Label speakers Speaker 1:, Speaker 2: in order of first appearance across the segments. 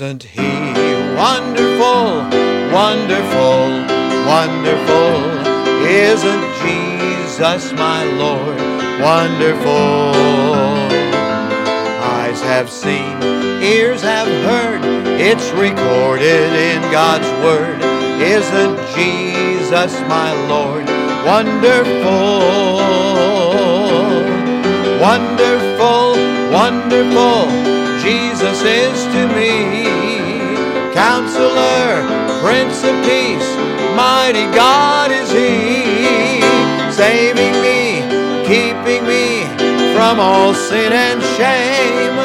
Speaker 1: Isn't he wonderful, wonderful, wonderful? Isn't Jesus my Lord wonderful? Eyes have seen, ears have heard, it's recorded in God's Word. Isn't Jesus my Lord wonderful? Wonderful, wonderful. Jesus is to me. Prince of Peace, mighty God is He, saving me, keeping me from all sin and shame.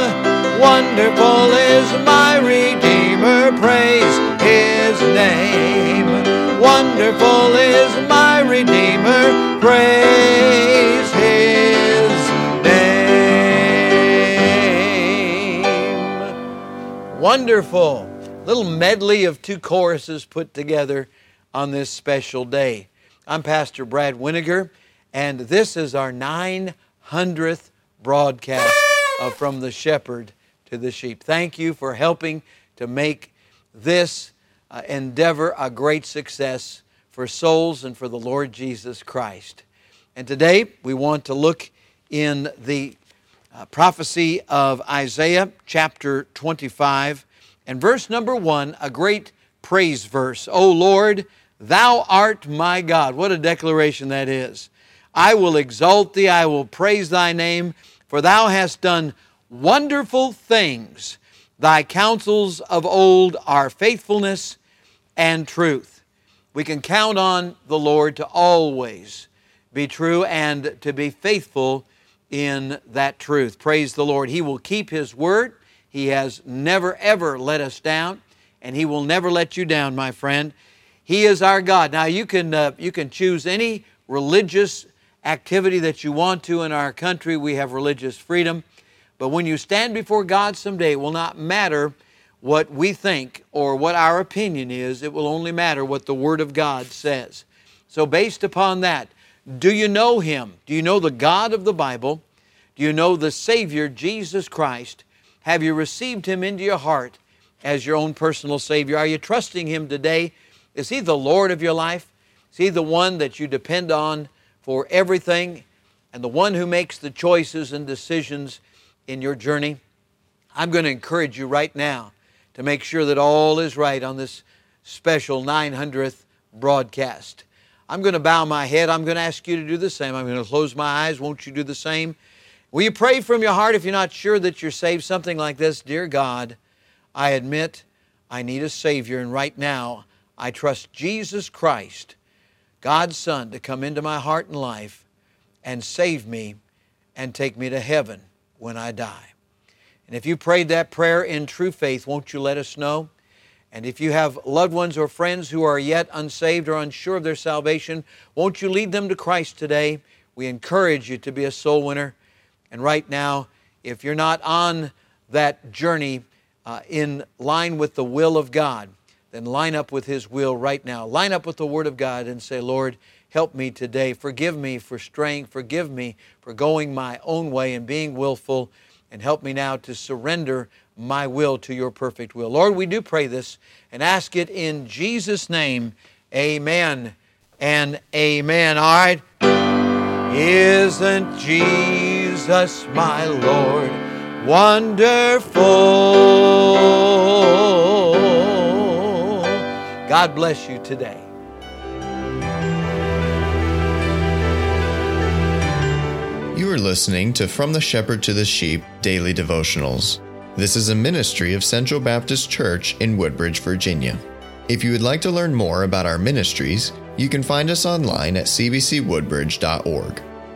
Speaker 1: Wonderful is my Redeemer, praise His name. Wonderful is my Redeemer, praise His name. wonderful little medley of two choruses put together on this special day. I'm Pastor Brad Weniger, and this is our 900th broadcast of From the Shepherd to the Sheep. Thank you for helping to make this uh, endeavor a great success for souls and for the Lord Jesus Christ. And today we want to look in the uh, prophecy of Isaiah chapter 25 and verse number 1, a great praise verse. O Lord, thou art my God. What a declaration that is. I will exalt thee, I will praise thy name, for thou hast done wonderful things. Thy counsels of old are faithfulness and truth. We can count on the Lord to always be true and to be faithful in that truth. Praise the Lord. He will keep His word. He has never, ever let us down, and He will never let you down, my friend. He is our God. Now, you can, uh, you can choose any religious activity that you want to in our country. We have religious freedom. But when you stand before God someday, it will not matter what we think or what our opinion is. It will only matter what the Word of God says. So, based upon that, do you know Him? Do you know the God of the Bible? Do you know the Savior, Jesus Christ? Have you received Him into your heart as your own personal Savior? Are you trusting Him today? Is He the Lord of your life? Is He the one that you depend on for everything and the one who makes the choices and decisions in your journey? I'm going to encourage you right now to make sure that all is right on this special 900th broadcast. I'm going to bow my head. I'm going to ask you to do the same. I'm going to close my eyes. Won't you do the same? Will you pray from your heart if you're not sure that you're saved? Something like this Dear God, I admit I need a Savior, and right now I trust Jesus Christ, God's Son, to come into my heart and life and save me and take me to heaven when I die. And if you prayed that prayer in true faith, won't you let us know? And if you have loved ones or friends who are yet unsaved or unsure of their salvation, won't you lead them to Christ today? We encourage you to be a soul winner. And right now, if you're not on that journey uh, in line with the will of God, then line up with His will right now. Line up with the Word of God and say, Lord, help me today. Forgive me for straying. Forgive me for going my own way and being willful. And help me now to surrender my will to your perfect will. Lord, we do pray this and ask it in Jesus' name. Amen and amen. All right. Isn't Jesus my Lord wonderful? God bless you today.
Speaker 2: You are listening to From the Shepherd to the Sheep Daily Devotionals. This is a ministry of Central Baptist Church in Woodbridge, Virginia. If you would like to learn more about our ministries, you can find us online at cbcwoodbridge.org.